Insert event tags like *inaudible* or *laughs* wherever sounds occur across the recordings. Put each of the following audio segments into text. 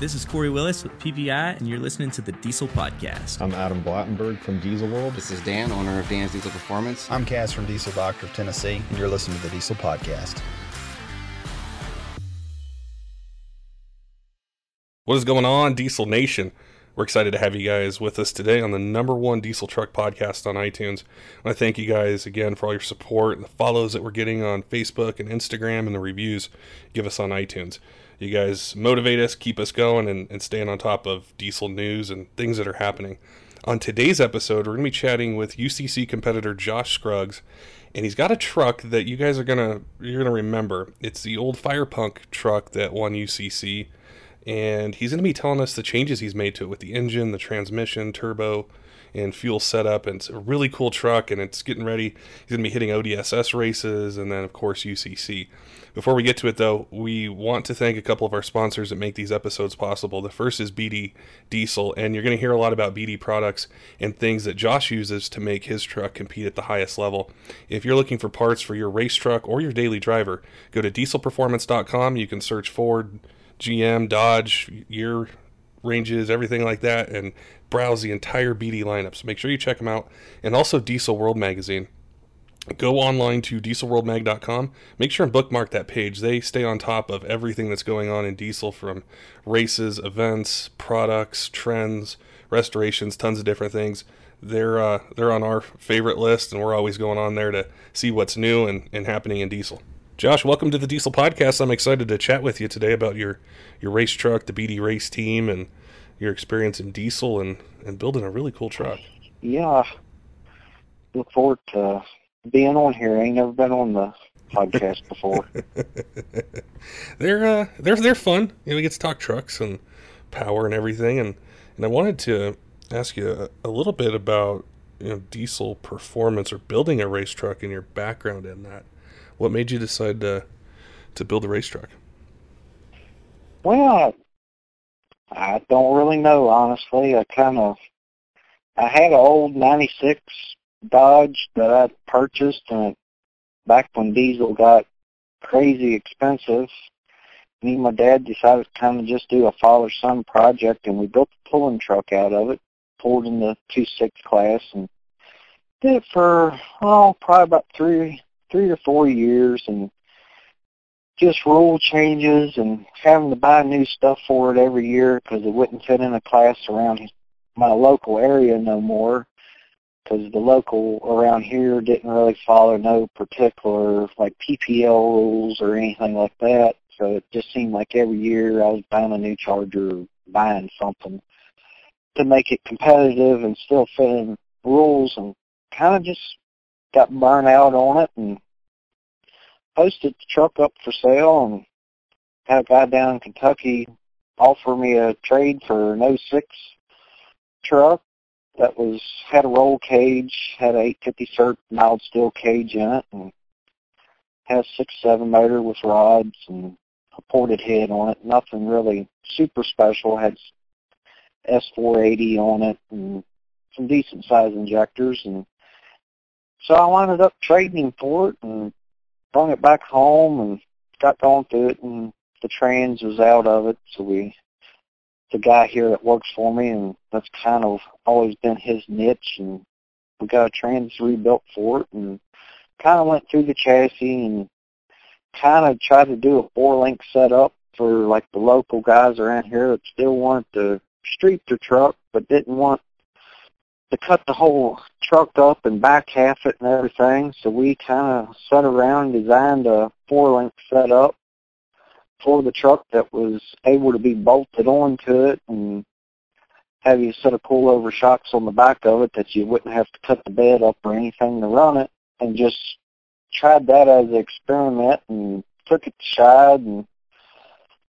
This is Corey Willis with PPI, and you're listening to the Diesel Podcast. I'm Adam Blattenberg from Diesel World. This is Dan, owner of Dan's Diesel Performance. I'm Cass from Diesel Doctor of Tennessee, and you're listening to the Diesel Podcast. What is going on, Diesel Nation? We're excited to have you guys with us today on the number one diesel truck podcast on iTunes. I want to thank you guys again for all your support, the follows that we're getting on Facebook and Instagram, and the reviews give us on iTunes. You guys motivate us, keep us going, and, and staying on top of diesel news and things that are happening. On today's episode, we're going to be chatting with UCC competitor Josh Scruggs, and he's got a truck that you guys are gonna you're gonna remember. It's the old Firepunk truck that won UCC and he's going to be telling us the changes he's made to it with the engine, the transmission, turbo, and fuel setup. And it's a really cool truck, and it's getting ready. He's going to be hitting ODSS races, and then of course UCC. Before we get to it, though, we want to thank a couple of our sponsors that make these episodes possible. The first is BD Diesel, and you're going to hear a lot about BD products and things that Josh uses to make his truck compete at the highest level. If you're looking for parts for your race truck or your daily driver, go to dieselperformance.com. You can search Ford. GM, Dodge, year ranges, everything like that, and browse the entire BD lineup. So make sure you check them out. And also Diesel World Magazine. Go online to dieselworldmag.com. Make sure and bookmark that page. They stay on top of everything that's going on in diesel from races, events, products, trends, restorations, tons of different things. They're uh, they're on our favorite list, and we're always going on there to see what's new and, and happening in diesel. Josh, welcome to the Diesel Podcast. I'm excited to chat with you today about your, your race truck, the BD race team, and your experience in diesel and, and building a really cool truck. Yeah. Look forward to being on here. I ain't never been on the podcast *laughs* before. *laughs* they're uh, they're they're fun. You know, we get to talk trucks and power and everything, and, and I wanted to ask you a, a little bit about you know diesel performance or building a race truck and your background in that. What made you decide to to build a race truck? Well, I, don't really know honestly. I kind of I had an old '96 Dodge that I purchased, and back when diesel got crazy expensive, me and my dad decided to kind of just do a father-son project, and we built a pulling truck out of it, pulled in the two six class, and did it for oh probably about three three or four years and just rule changes and having to buy new stuff for it every year because it wouldn't fit in a class around my local area no more because the local around here didn't really follow no particular like PPL rules or anything like that. So it just seemed like every year I was buying a new charger, buying something to make it competitive and still fit in rules and kind of just got burned out on it and posted the truck up for sale and had a guy down in Kentucky offer me a trade for an 06 truck that was had a roll cage, had a 850 cert mild steel cage in it, and has six seven motor with rods and a ported head on it. Nothing really super special. Had S480 on it and some decent size injectors, and so I wound up trading for it and brought it back home and got going through it and the trans was out of it. So we the guy here that works for me and that's kind of always been his niche and we got a trans rebuilt for it and kind of went through the chassis and kind of tried to do a four link setup for like the local guys around here that still want to street their truck but didn't want to cut the whole truck up and back half it and everything. So we kind of sat around and designed a four-link setup for the truck that was able to be bolted onto it and have you set of coilover shocks on the back of it that you wouldn't have to cut the bed up or anything to run it and just tried that as an experiment and took it to Scheid and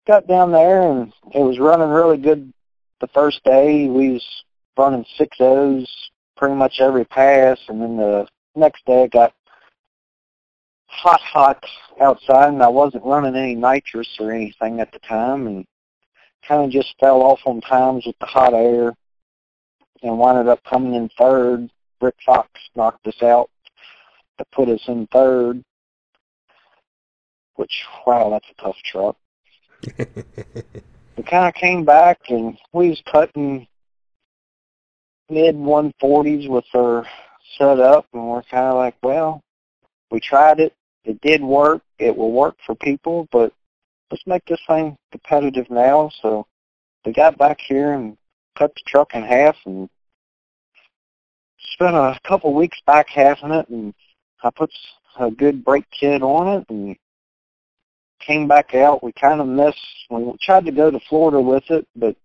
got down there and it was running really good the first day. We was running six O's pretty much every pass, and then the next day it got hot, hot outside, and I wasn't running any nitrous or anything at the time, and kind of just fell off on times with the hot air, and wound up coming in third. Rick Fox knocked us out to put us in third, which wow, that's a tough truck. *laughs* we kind of came back and we was cutting mid 140s with her set up, and we're kind of like, well, we tried it. It did work. It will work for people, but let's make this thing competitive now. So we got back here and cut the truck in half and spent a couple weeks back halving it, and I put a good brake kit on it and came back out. We kind of missed. We tried to go to Florida with it, but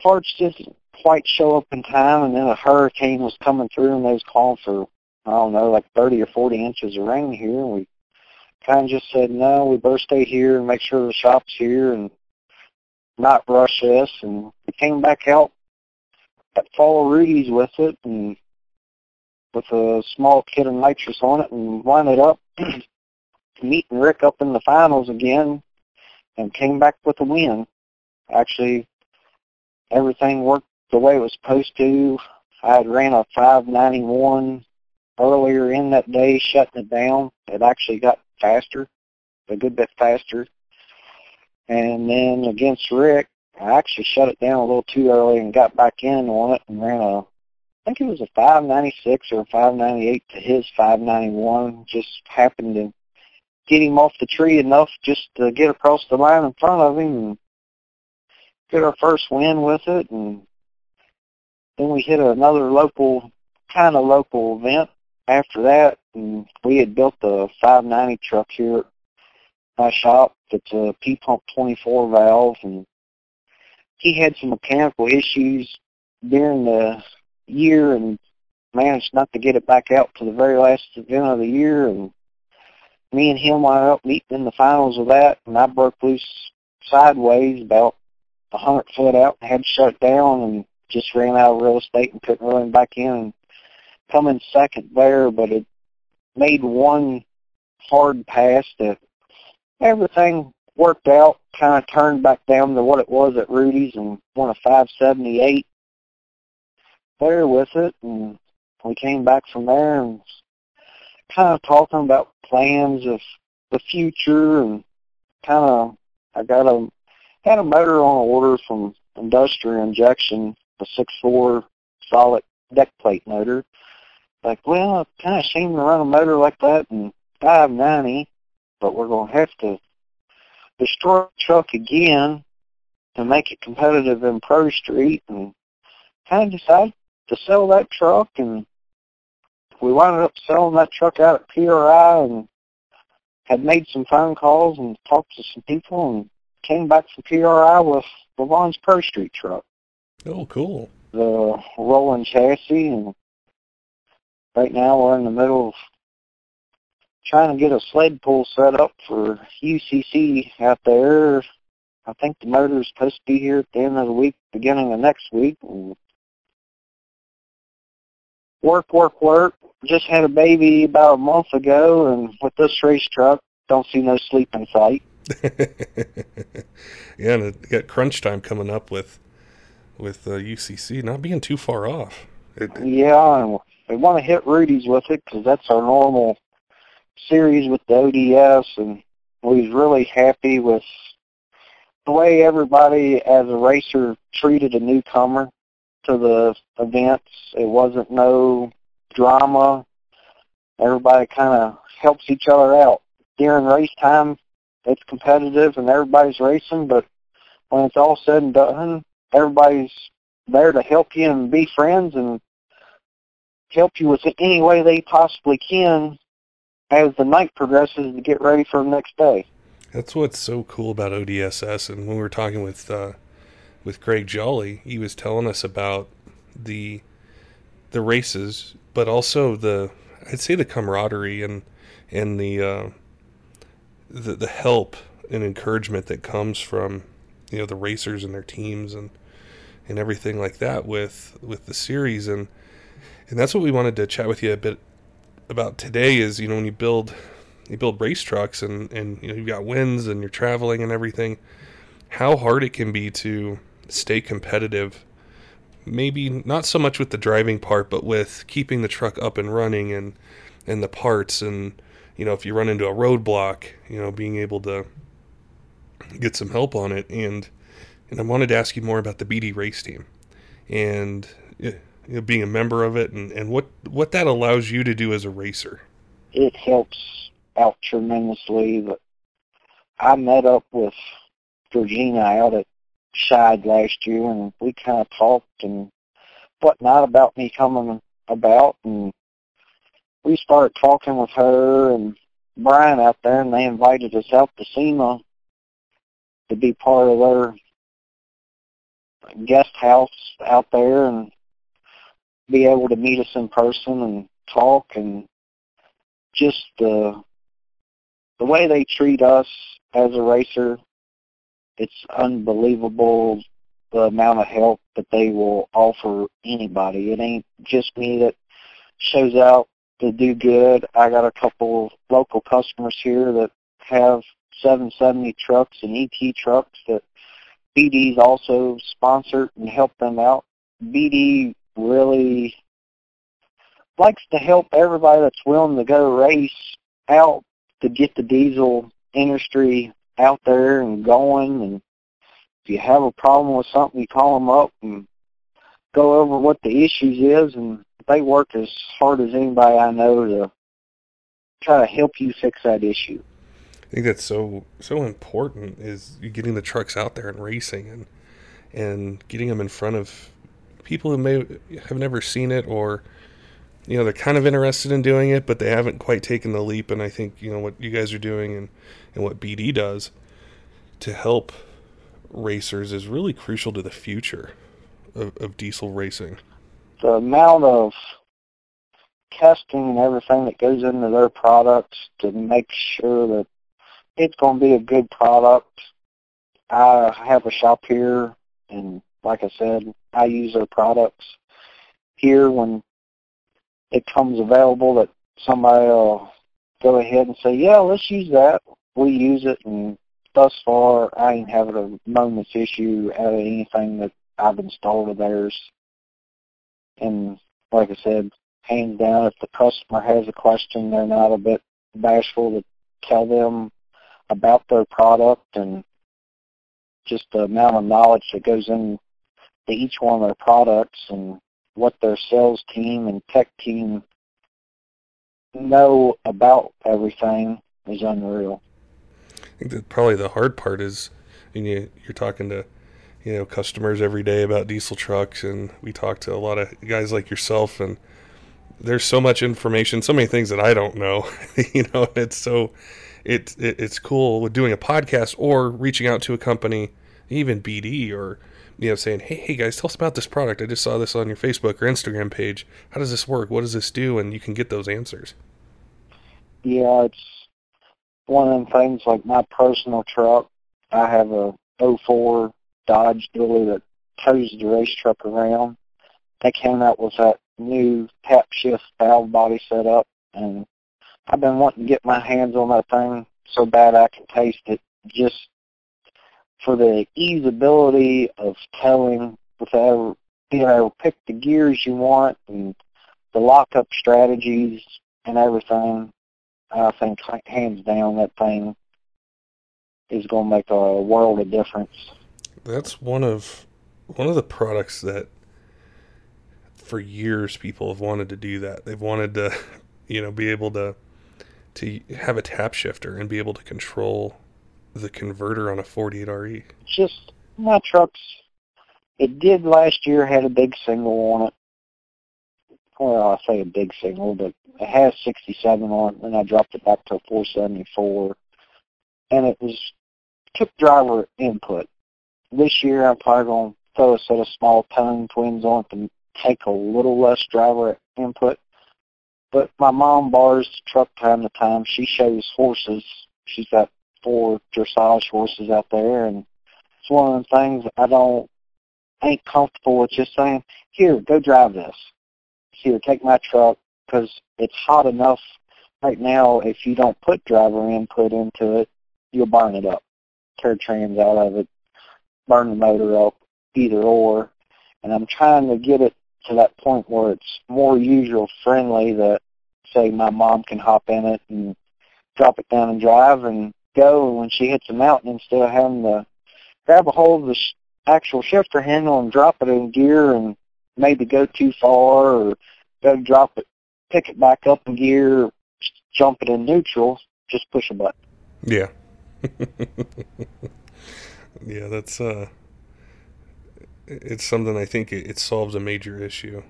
parts didn't quite show up in time. And then a hurricane was coming through, and they was calling for I don't know, like 30 or 40 inches of rain here. And we kind of just said, no, we better stay here and make sure the shop's here and not rush this. And we came back out at Fall Rudy's with it and with a small kit of nitrous on it and it up *clears throat* meeting Rick up in the finals again and came back with a win. Actually, everything worked the way it was supposed to. I had ran a 591 earlier in that day, shutting it down. It actually got faster, a good bit faster. And then against Rick, I actually shut it down a little too early and got back in on it and ran a, I think it was a 596 or a 598 to his 591. Just happened to get him off the tree enough just to get across the line in front of him and get our first win with it. And then we hit another local, kind of local event after that. And we had built a 590 truck here at my shop. It's a P-pump 24 valve. And he had some mechanical issues during the year and managed not to get it back out to the very last event of the year. And me and him wound up meeting in the finals of that, and I broke loose sideways about a hundred foot out and had to shut down and just ran out of real estate and couldn't run back in and come in second there, but it made one hard pass that everything worked out, kind of turned back down to what it was at Rudy's and won a 578 there with it, and we came back from there and kind of talking about plans of the future and kind of I got a had a motor on order from Industrial Injection, a six four solid deck plate motor. Like, well, I kind of seem to run a motor like that in 590, but we're going to have to destroy the truck again to make it competitive in Pro Street, and kind of decided to sell that truck and we wound up selling that truck out at PRI and had made some phone calls and talked to some people and came back from PRI with Levon's Pro Street truck. Oh, cool. The rolling chassis and right now we're in the middle of trying to get a sled pull set up for UCC out there. I think the motor is supposed to be here at the end of the week, beginning of next week. And work, work, work. Just had a baby about a month ago, and with this race truck, don't see no sleep in sight. *laughs* yeah, and it got crunch time coming up with with uh, UCC not being too far off. It, yeah, and we want to hit Rudy's with it because that's our normal series with the ODS, and we was really happy with the way everybody as a racer treated a newcomer to the events. It wasn't no drama. Everybody kind of helps each other out. During race time, it's competitive and everybody's racing, but when it's all said and done, everybody's there to help you and be friends and help you with any way they possibly can as the night progresses to get ready for the next day. That's what's so cool about ODSS. And when we were talking with uh, with Greg Jolly, he was telling us about the the races, but also the I'd say the camaraderie and and the uh, the the help and encouragement that comes from you know the racers and their teams and and everything like that with with the series. And and that's what we wanted to chat with you a bit about today is you know when you build you build race trucks and and you know you've got wins and you're traveling and everything how hard it can be to stay competitive. Maybe not so much with the driving part but with keeping the truck up and running and and the parts. And you know if you run into a roadblock you know being able to get some help on it and and I wanted to ask you more about the BD race team and you know, being a member of it and, and what, what that allows you to do as a racer. It helps out tremendously. But I met up with Georgina out at Scheid last year, and we kind of talked and whatnot about me coming about, and we started talking with her and Brian out there, and they invited us out to SEMA to be part of their guest house out there and be able to meet us in person and talk and just the the way they treat us as a racer it's unbelievable the amount of help that they will offer anybody. It ain't just me that shows out to do good. I got a couple local customers here that have 770 trucks and ET trucks that BD's also sponsored and helped them out. BD really likes to help everybody that's willing to go race out to get the diesel industry out there and going. And if you have a problem with something, you call them up and go over what the issues is. And they work as hard as anybody I know to try to help you fix that issue. I think that's so so important is getting the trucks out there and racing and and getting them in front of people who may have never seen it or you know they're kind of interested in doing it but they haven't quite taken the leap and I think you know what you guys are doing and and what BD does to help racers is really crucial to the future of, of diesel racing. The amount of testing and everything that goes into their products to make sure that it's going to be a good product. I have a shop here, and like I said, I use their products here when it comes available that somebody will go ahead and say, yeah, let's use that. We use it, and thus far, I ain't having a moment's issue out of anything that I've installed of theirs. And like I said, hands down, if the customer has a question, they're not a bit bashful to tell them about their product and just the amount of knowledge that goes into each one of their products and what their sales team and tech team know about everything is unreal. I think that probably the hard part is, you, you're talking to, you know, customers every day about diesel trucks, and we talk to a lot of guys like yourself, and there's so much information, so many things that I don't know, *laughs* you know, it's so, it, it it's cool with doing a podcast or reaching out to a company, even BD or you know saying, hey hey guys, tell us about this product. I just saw this on your Facebook or Instagram page. How does this work? What does this do? And you can get those answers. Yeah, it's one of them things like my personal truck. I have a 04 Dodge Dually that tows the race truck around. They came out with that new tap shift valve body setup, and I've been wanting to get my hands on that thing so bad I can taste it just for the easeability of towing without being able to pick the gears you want and the lockup strategies and everything. I think hands down that thing is going to make a world of difference. That's one of one of the products that for years people have wanted to do that. They've wanted to, *laughs* you know, be able to to have a tap shifter and be able to control the converter on a 48RE? Just my trucks. It did last year had a big single on it. Well, I say a big single, but it has 67 on it, and I dropped it back to a 474. And it was took driver input. This year, I'm probably going to throw a set of small tone twins on it to take a little less driver input. But my mom borrows the truck time to time. She shows horses. She's got four dressage horses out there, and it's one of the things I don't ain't comfortable with just saying, here, go drive this. Here, take my truck, because it's hot enough right now. If you don't put driver input into it, you'll burn it up, tear trans out of it, burn the motor up, either or. And I'm trying to get it to that point where it's more user friendly that say my mom can hop in it and drop it down and drive and go when she hits a mountain instead of having to grab a hold of the actual shifter handle and drop it in gear and maybe go too far or go drop it, pick it back up in gear, jump it in neutral, just push a button. Yeah. *laughs* yeah, that's uh it's something I think it, it solves a major issue.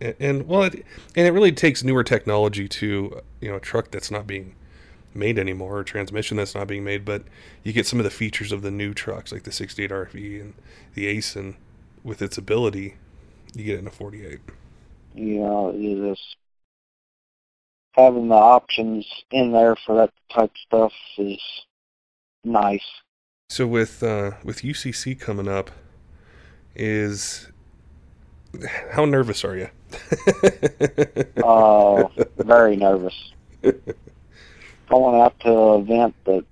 And, and well, it, and it really takes newer technology to you know a truck that's not being made anymore, or transmission that's not being made. But you get some of the features of the new trucks, like the 68 RFE and the Aisin, with its ability, you get it in a 48. Yeah, you just having the options in there for that type of stuff is nice. So with uh, with UCC coming up, is how nervous are you? uh, *laughs* very nervous. Going out to an event that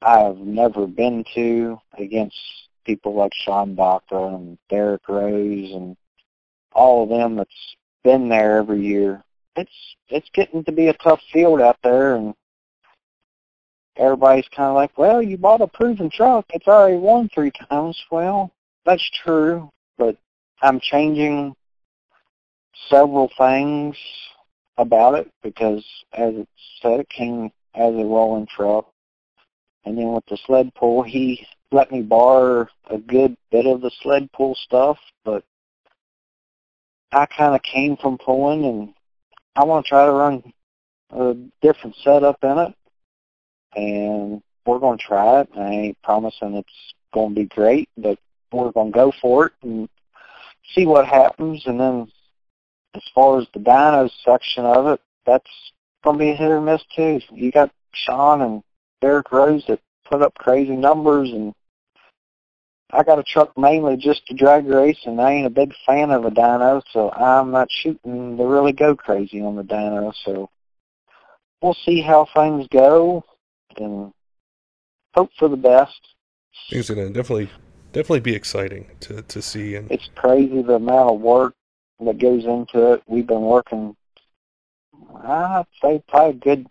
I've never been to against people like Sean Baca and Derek Rose and all of them that's been there every year. It's it's getting to be a tough field out there and everybody's kind of like, well, you bought a proven truck. It's already won three times. Well, that's true, but I'm changing several things about it because, as it said, it came as a rolling truck. And then with the sled pull, he let me borrow a good bit of the sled pull stuff, but I kind of came from pulling, and I want to try to run a different setup in it. And we're going to try it. I ain't promising it's going to be great, but we're going to go for it and see what happens. And then as far as the dyno section of it, that's going to be a hit or miss too. You got Sean and Derek Rose that put up crazy numbers, and I got a truck mainly just to drag race, and I ain't a big fan of a dyno, so I'm not shooting to really go crazy on the dyno. So we'll see how things go, and hope for the best. Things are going to definitely definitely be exciting to to see. And it's crazy the amount of work that goes into it. We've been working, I'd say, probably a good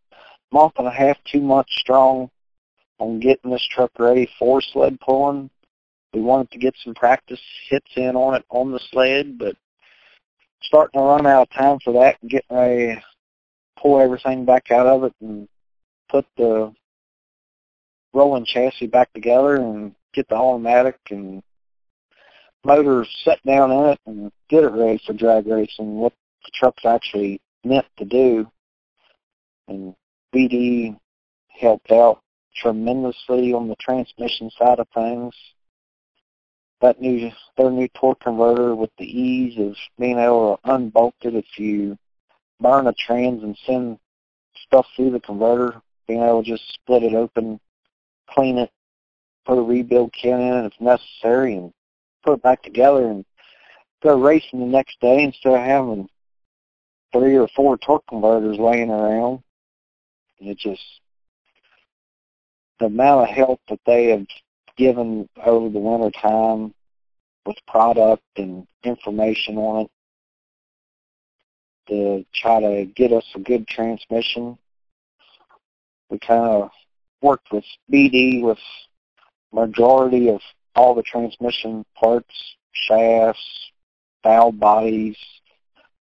month and a half, two months strong on getting this truck ready for sled pulling. We wanted to get some practice hits in on it on the sled, but starting to run out of time for that and getting ready to pull everything back out of it and put the rolling chassis back together and get the automatic and motor set down in it and get it ready for drag racing, what the truck's actually meant to do. And BD helped out tremendously on the transmission side of things. That new their new torque converter with the ease of being able to unbolt it if you burn a trans and send stuff through the converter, being able to just split it open, clean it, put a rebuild kit in if necessary, and put it back together and go racing the next day instead of having three or four torque converters laying around. And it just the amount of help that they have given over the winter time with product and information on it to try to get us a good transmission. We kind of worked with BD with majority of all the transmission parts, shafts, valve bodies,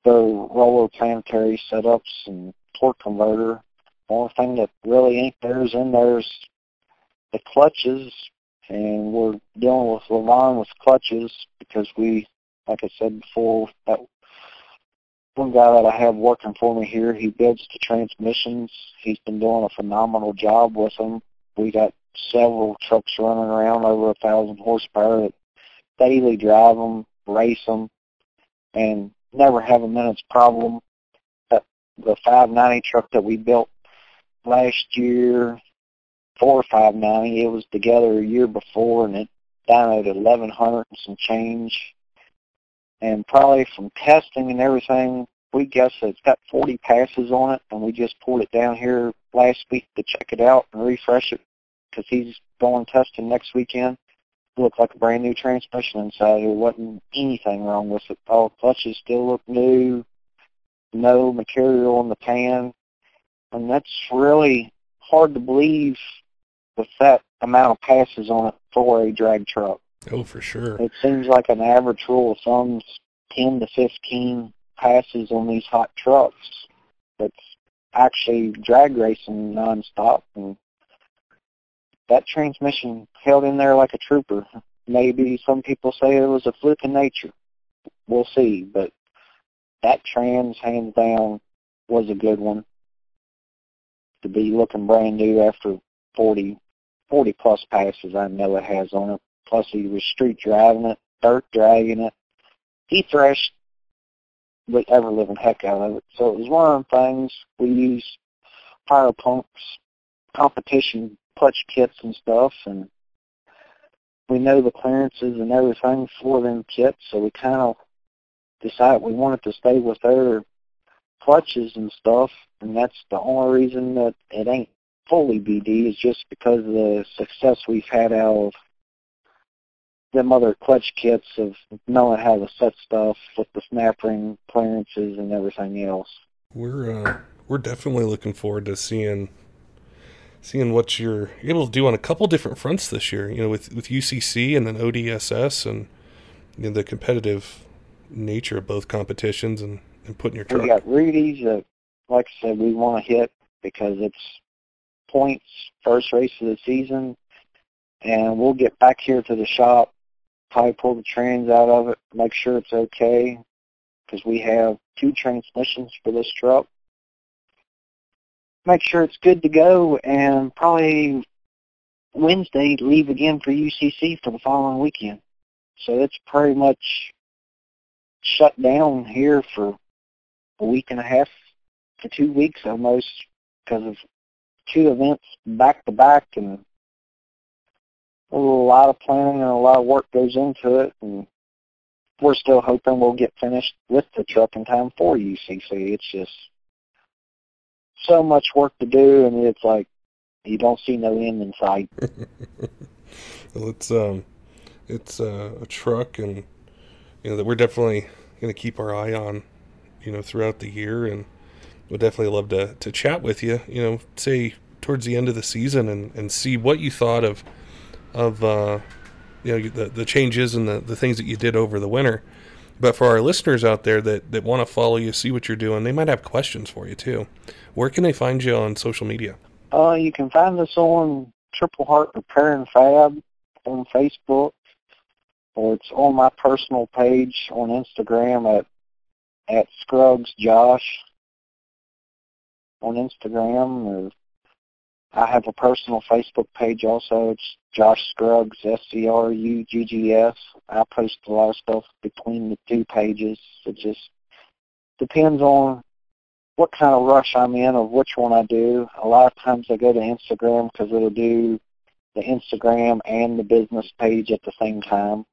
the roller planetary setups and torque converter. The only thing that really ain't there is in there's the clutches and we're dealing with Levon with clutches because we, like I said before, that one guy that I have working for me here, he builds the transmissions. He's been doing a phenomenal job with them. We got several trucks running around over a thousand horsepower that daily drive them, race them, and never have a minute's problem. That the 590 truck that we built last year, four 590, it was together a year before, and it dynoed at 1100 and some change. And probably from testing and everything, we guess it's got 40 passes on it, and we just pulled it down here last week to check it out and refresh it because he's going testing next weekend. Looked like a brand new transmission inside. There wasn't anything wrong with it. All clutches still look new. No material in the pan. And that's really hard to believe with that amount of passes on it for a drag truck. Oh, for sure. It seems like an average rule of thumb's 10 to 15 passes on these hot trucks. That's actually drag racing nonstop, and that transmission held in there like a trooper. Maybe some people say it was a fluke in nature. We'll see, but that trans, hands down, was a good one. To be looking brand new after 40, 40 plus passes, I know it has on it. Plus, he was street driving it, dirt dragging it. He threshed the ever living heck out of it. So it was one of the things we use Pyro Punks competition clutch kits and stuff, and we know the clearances and everything for them kits, so we kind of decided we wanted to stay with their clutches and stuff, and that's the only reason that it ain't fully BD is just because of the success we've had out of them other clutch kits of knowing how to set stuff with the snap ring clearances and everything else. We're uh, we're definitely looking forward to seeing seeing what you're able to do on a couple different fronts this year. You know, with with UCC and then ODSS and you know, the competitive nature of both competitions and, and putting your truck. We got Rudy's that, like I said, we want to hit because it's points first race of the season, and we'll get back here to the shop probably pull the trans out of it, make sure it's okay, because we have two transmissions for this truck. Make sure it's good to go, and probably Wednesday leave again for UCC for the following weekend. So it's pretty much shut down here for a week and a half to two weeks almost because of two events back to back and a lot of planning and a lot of work goes into it, and we're still hoping we'll get finished with the truck in time for UCC. It's just so much work to do, and it's like you don't see no end in sight. *laughs* well, it's um, it's uh, a truck, and you know that we're definitely going to keep our eye on, you know, throughout the year, and we'd definitely love to to chat with you. You know, say towards the end of the season, and and see what you thought of of uh, you know the the changes and the the things that you did over the winter. But for our listeners out there that, that want to follow you, see what you're doing, they might have questions for you too. Where can they find you on social media? Uh, you can find us on Triple Heart Repair and Fab on Facebook, or it's on my personal page on Instagram at at Scruggs Josh on Instagram, or I have a personal Facebook page also. It's Josh Scruggs, S-C-R-U-G-G-S. I post a lot of stuff between the two pages. It just depends on what kind of rush I'm in of which one I do. A lot of times I go to Instagram because it'll do the Instagram and the business page at the same time.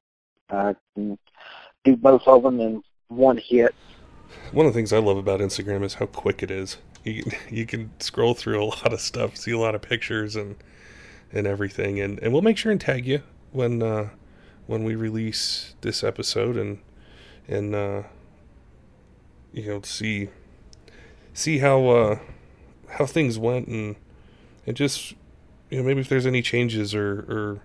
I can do both of them in one hit. One of the things I love about Instagram is how quick it is you you can scroll through a *laughs* lot of stuff, see a lot of pictures and and everything, and and we'll make sure and tag you when uh, when we release this episode and and uh, you know see see how uh, how things went and and just you know maybe if there's any changes or or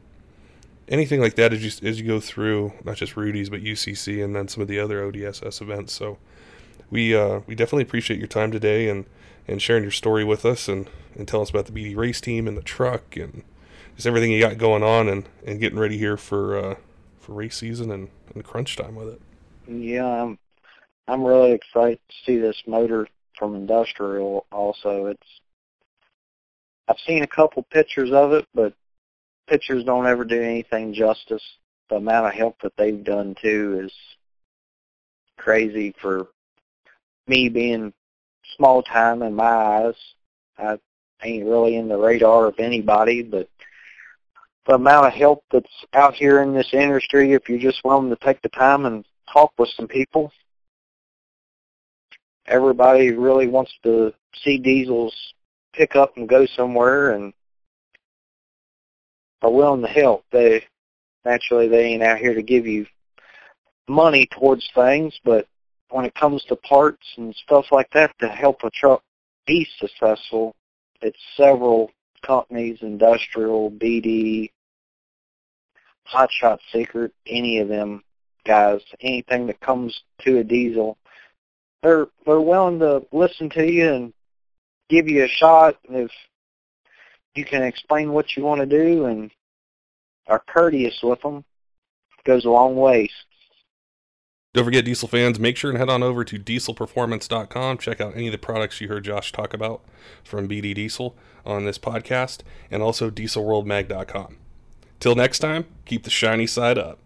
anything like that as you as you go through not just Rudy's but UCC and then some of the other ODSS events. So we uh, we definitely appreciate your time today and and sharing your story with us and, and telling us about the BD race team and the truck and just everything you got going on and, and getting ready here for uh, for race season and, and crunch time with it. Yeah, I'm I'm really excited to see this motor from Industrial. Also, it's I've seen a couple pictures of it, but pictures don't ever do anything justice. The amount of help that they've done too is crazy for me being small time in my eyes. I ain't really in the radar of anybody, but the amount of help that's out here in this industry, if you're just willing to take the time and talk with some people, everybody really wants to see diesels pick up and go somewhere and are willing to help. They naturally they ain't out here to give you money towards things, but when it comes to parts and stuff like that to help a truck be successful, it's several companies, industrial, BD, Hot Shot Secret, any of them guys, anything that comes to a diesel, they're they're willing to listen to you and give you a shot if you can explain what you want to do and are courteous with them. Goes a long ways. Don't forget, diesel fans, make sure and head on over to dieselperformance.com. Check out any of the products you heard Josh talk about from BD Diesel on this podcast, and also dieselworldmag.com. Till next time, keep the shiny side up.